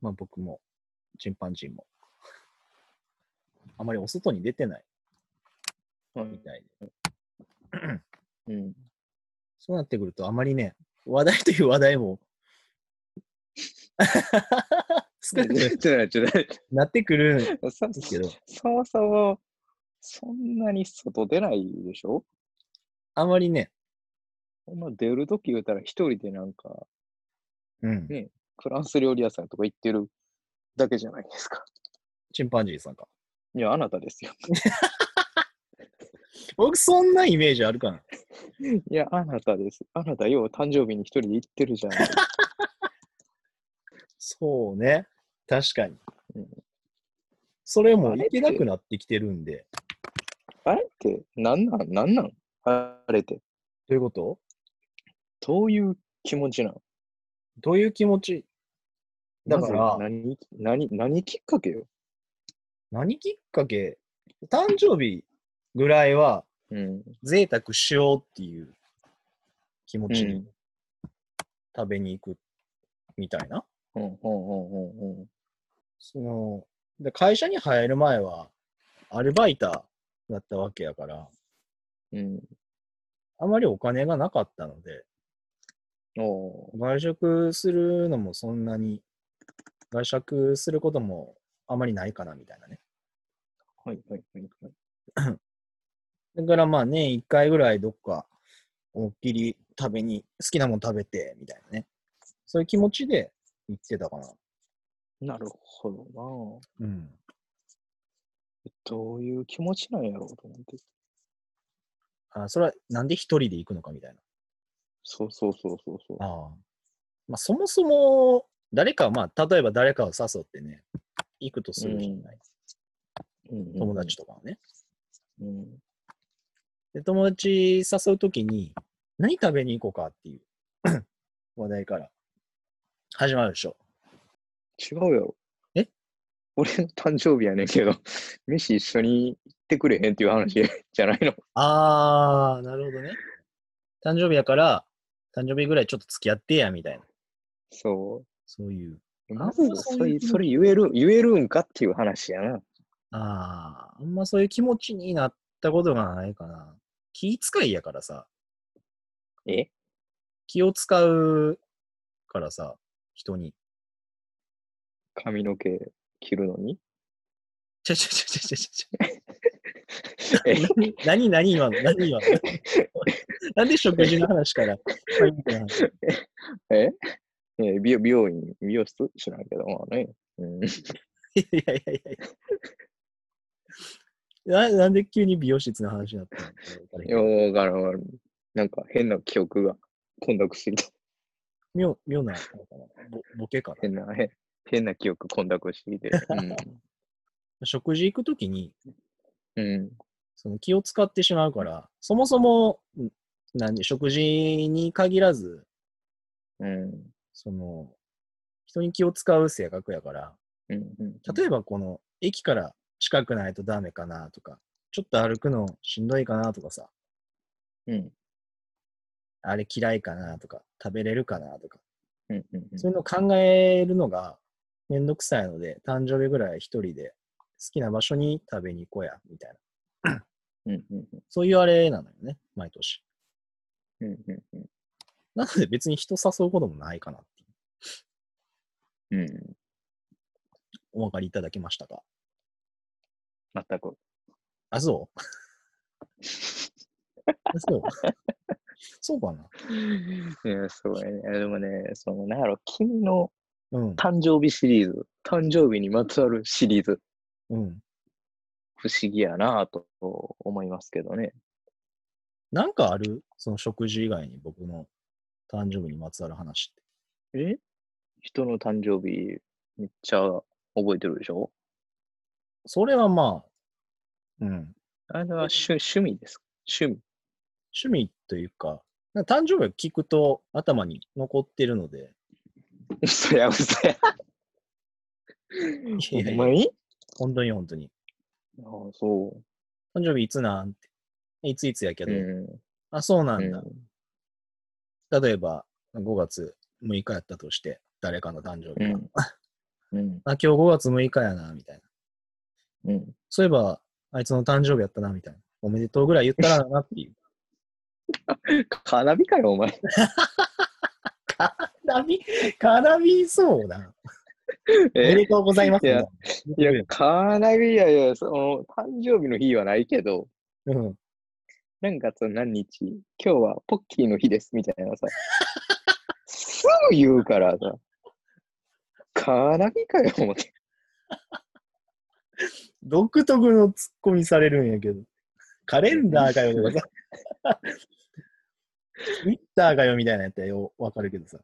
まあ僕も、チンパンジーも、あまりお外に出てない。みたいで。うん。そうなってくると、あまりね、話題という話題も少なくなってくるんでさすけど、そもそも、そんなに外出ないでしょ？あまりね、ま出るとき言うたら一人でなんか、うん、ねフランス料理屋さんとか行ってるだけじゃないですか。チンパンジーさんか。いや、あなたですよ。僕、そんなイメージあるかな。いや、あなたです。あなた、よう誕生日に一人で行ってるじゃない。そうね。確かにうん。それもあれっていけなくなってきてるんで。あれって、なんなんなんなん？あれって。どういうこと？どういう気持ちなん？どういう気持ち？だから、まず何、何、何きっかけよ？何きっかけ？誕生日ぐらいはうん。贅沢しようっていう気持ちにうん。食べに行くみたいな？うん、うん、うん、うん。その、で会社に入る前はアルバイターだったわけやから、うん。あまりお金がなかったので、おー外食するのもそんなに、外食することもあまりないかなみたいなね。はい、はい、はい。はいだからまあ年1回ぐらいどっか思いっきり食べに、好きなもの食べてみたいなね。そういう気持ちで行ってたかな。なるほどうん。な。どういう気持ちなんやろうと思って。あそれはなんで一人で行くのかみたいな。そうそうそうそうそう。ああ。まあそもそも誰か、まあ例えば誰かを誘ってね、行くとするじゃない。うん友達。とかはね。うん。で、友達誘うときに、何食べに行こうかっていう 話題から始まるでしょ。違うやろ。え？俺の誕生日やねんけど、飯一緒に行ってくれへんっていう話 じゃないの。あー、なるほどね。誕生日やから、誕生日ぐらいちょっと付き合ってや、みたいな。そそういう。う。まず、それ、それ言える、言えるんかっていう話やな。あー、あんまそういう気持ちになったことがないかな。気遣いやからさ。え？気を使うからさ、人に。髪の毛切るのに？ちゃちゃちゃちゃちゃちゃ。え？何、何、何今の何今の？なんで食事の話から、髪の毛の話ええ美美容院、美容室？知らんけど、まあね。うん、いやいやいやいや。ななんで急に美容室の話になったの？いや、わから。なんか変な記憶が混濁すぎた。妙妙な、ボボケかな。変な、変変な記憶混濁しすぎて。食事行くときに、うん。うん。その気を使ってしまうから、そもそも、んなんで、食事に限らず、うん。その、人に気を使う性格やから、うん。うん。例えばこの、駅から近くないとダメかなとか、ちょっと歩くのしんどいかなとかさ、うん。あれ嫌いかなとか、食べれるかなとか、うん。うん。そういうのを考えるのがめんどくさいので、誕生日ぐらい一人で好きな場所に食べに行こうや、みたいな。うん。うん。そういうあれなのよね、毎年。うん。うん。うん。なので別に人誘うこともないかなっていう。うん。お分かりいただけましたか？全く。あ、そう？あそう？そうかないや、そうやね。でもね、その、なんやろ、君のうん。誕生日シリーズ、誕生日にまつわるシリーズ、うん。不思議やなぁと思いますけどね。なんかある？その食事以外に僕の誕生日にまつわる話って。え？人の誕生日、めっちゃ覚えてるでしょ？それはまあ、うん。あれは趣趣味です。趣味。趣味というか、誕生日を聞くと頭に残ってるので、嘘や、嘘や。いやいやに？本当に本当に。ああ、そ誕生日いつなんって。いついつやけう。ど、うん。あ、そうなんだ。うん例えば、5月6日やったとして、誰かの誕生日が。うん うん。あ、今日5月6日やな、みたいな。うん。そういえば、あいつの誕生日やったな、みたいな。おめでとうぐらい言ったらなっていう。カーナビかよ、お前。カーナビ、カーナビそうな。おめえでとうございます。いやいやカーナビ、いやいや、その、誕生日の日はないけど、うん。何月何日、今日はポッキーの日です、みたいなさ。すぐ言うからさ。カーナビかよ、思って。独特のツッコミされるんやけど。カレンダーかよとかさ。ツイッターかよみたいなやったらよ、わかるけどさ。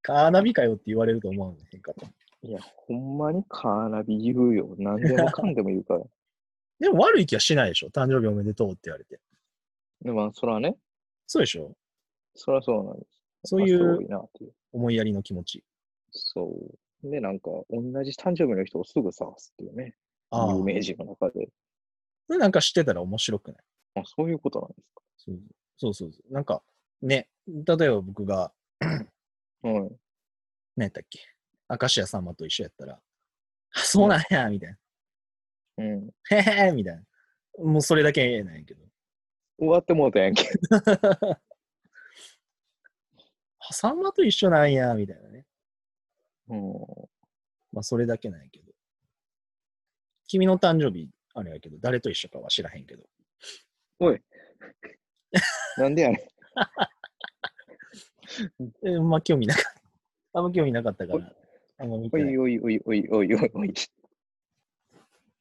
カーナビかよって言われると思うねんかと。いや、ほんまにカーナビ言うよ。何でもかんでも言うから。でも悪い気はしないでしょ。誕生日おめでとうって言われて。でも、まあそらね、そうでしょ？そらそうなんです。そういまあういなっていう。思いやりの気持ち。そう。で、なんか、同じ誕生日の人をすぐ探すっていうね。ああ有。名人の中で。それなんか知ってたら面白くない？あ、そういうことなんですそうそうそうそう。なんか、ね、例えば僕が、か。はい。何やったっけ？明石家さんまと一緒やったら、あそうなんや、みたいな。うん。へへみたいな。もうそれだけなんやけど。終わってもうたやんけ。あさんまと一緒なんや、みたいなね。うん。まあそれだけなんやけど。君の誕生日、あれやけど、誰と一緒かは知らへんけど。おい。なんでやねん。えまあ興味なかった。あんま興味なかったから。あんま見おいおいおいおいおいおいおい。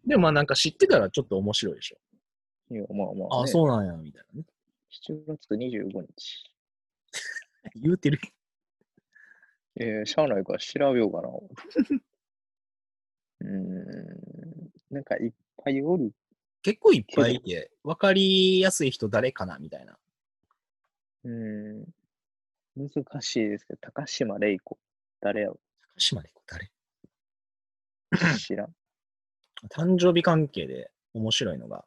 でもまあなんか知ってたらちょっと面白いでしょ。いや、まあまあ、あ、ね。そうなんや、みたいなね。7月25日。言うてる。えー、しゃあないから調べようかな。うーん。なんかいっぱいおる。結構いっぱいいて、わかりやすい人誰かな、みたいな。うーん。難しいですけど、高島玲子。誰やろ？高島で誰？知らん。誕生日関係で面白いのが、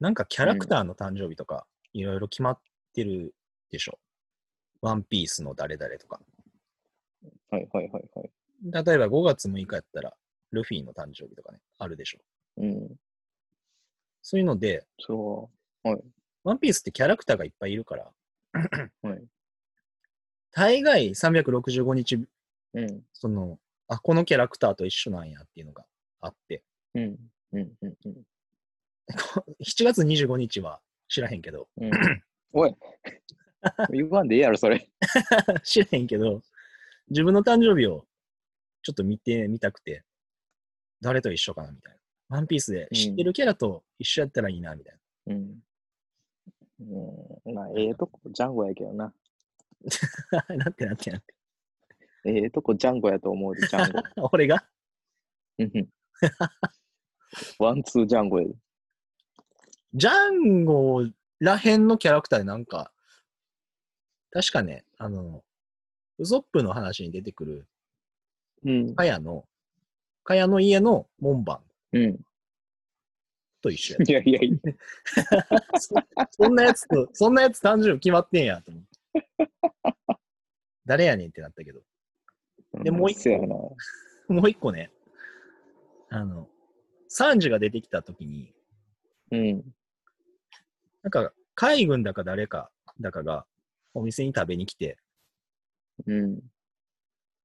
なんかキャラクターの誕生日とか、いろいろ決まってるでしょ。ワンピースの誰々とか。はいはいはいはい。例えば5月6日やったら、ルフィの誕生日とかね、あるでしょ。うん。そういうので、そう。はい。ワンピースってキャラクターがいっぱいいるから、はい。大概365日、うん。その、あ、このキャラクターと一緒なんやっていうのがあって、うん。うん7月25日は知らへんけど、うん。おい。言わんでいいやろ、それ。知らへんけど、自分の誕生日をちょっと見てみたくて、誰と一緒かなみたいな。ワンピースで知ってるキャラと一緒やったらいいな、みたいうん。うん。まあ、ええとこ、ジャンゴやけどな。な。なんてなんてなんて。ええとこ、ジャンゴやと思うで、ジャンゴ。俺が？うんOne, two, ジャンゴやで。ジャンゴらへんのキャラクターでなんか、確かね、あの、ウソップの話に出てくる、うん。カヤの、カヤの家の門番うん。と一緒や。いやいやいや。そ そんなやつと、そんなやつ誕生日決まってんやと思って。誰やねんってなったけど。でもう一個。もう一個ね、あの、サンジが出てきたときに、うん。なんか、海軍だか誰かだかがお店に食べに来て、うん。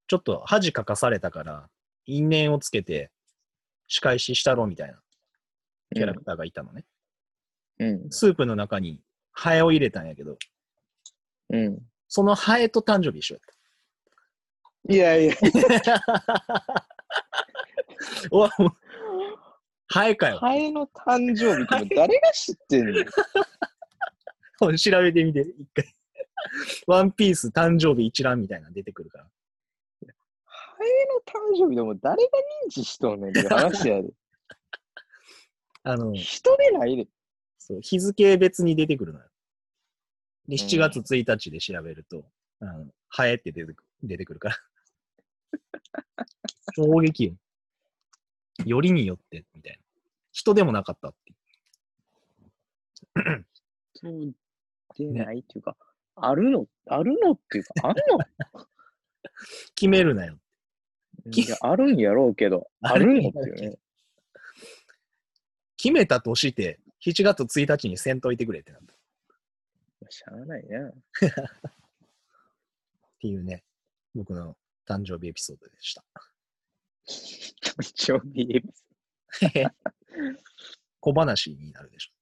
ちょっと恥かかされたから、因縁をつけて仕返ししたろみたいなキャラクターがいたのね。うん。スープの中にハエを入れたんやけど、うん。そのハエと誕生日一緒やった。いやいや。ハエかよ。ハエの誕生日って誰が知ってんの？調べてみて、一回。ワンピース誕生日一覧みたいなの出てくるから。ハエの誕生日でも誰が認知しとんねんって話やで。あの、人でないで。そう日付別に出てくるのよ。で、うん7月1日で調べると、あのハエって出てく出てくるから。衝撃よ。よりによって、みたいな。人でもなかったって。そうでないっていうか、あるの、あるのっていうか、あんの？決めるなよ。いやあるんやろうけど、あるのっていうね。決めたとして、7月1日にせんといてくれってなった。っしゃあないな。ていうね、僕の誕生日エピソードでした。誕生日エピソ小話になるでしょ。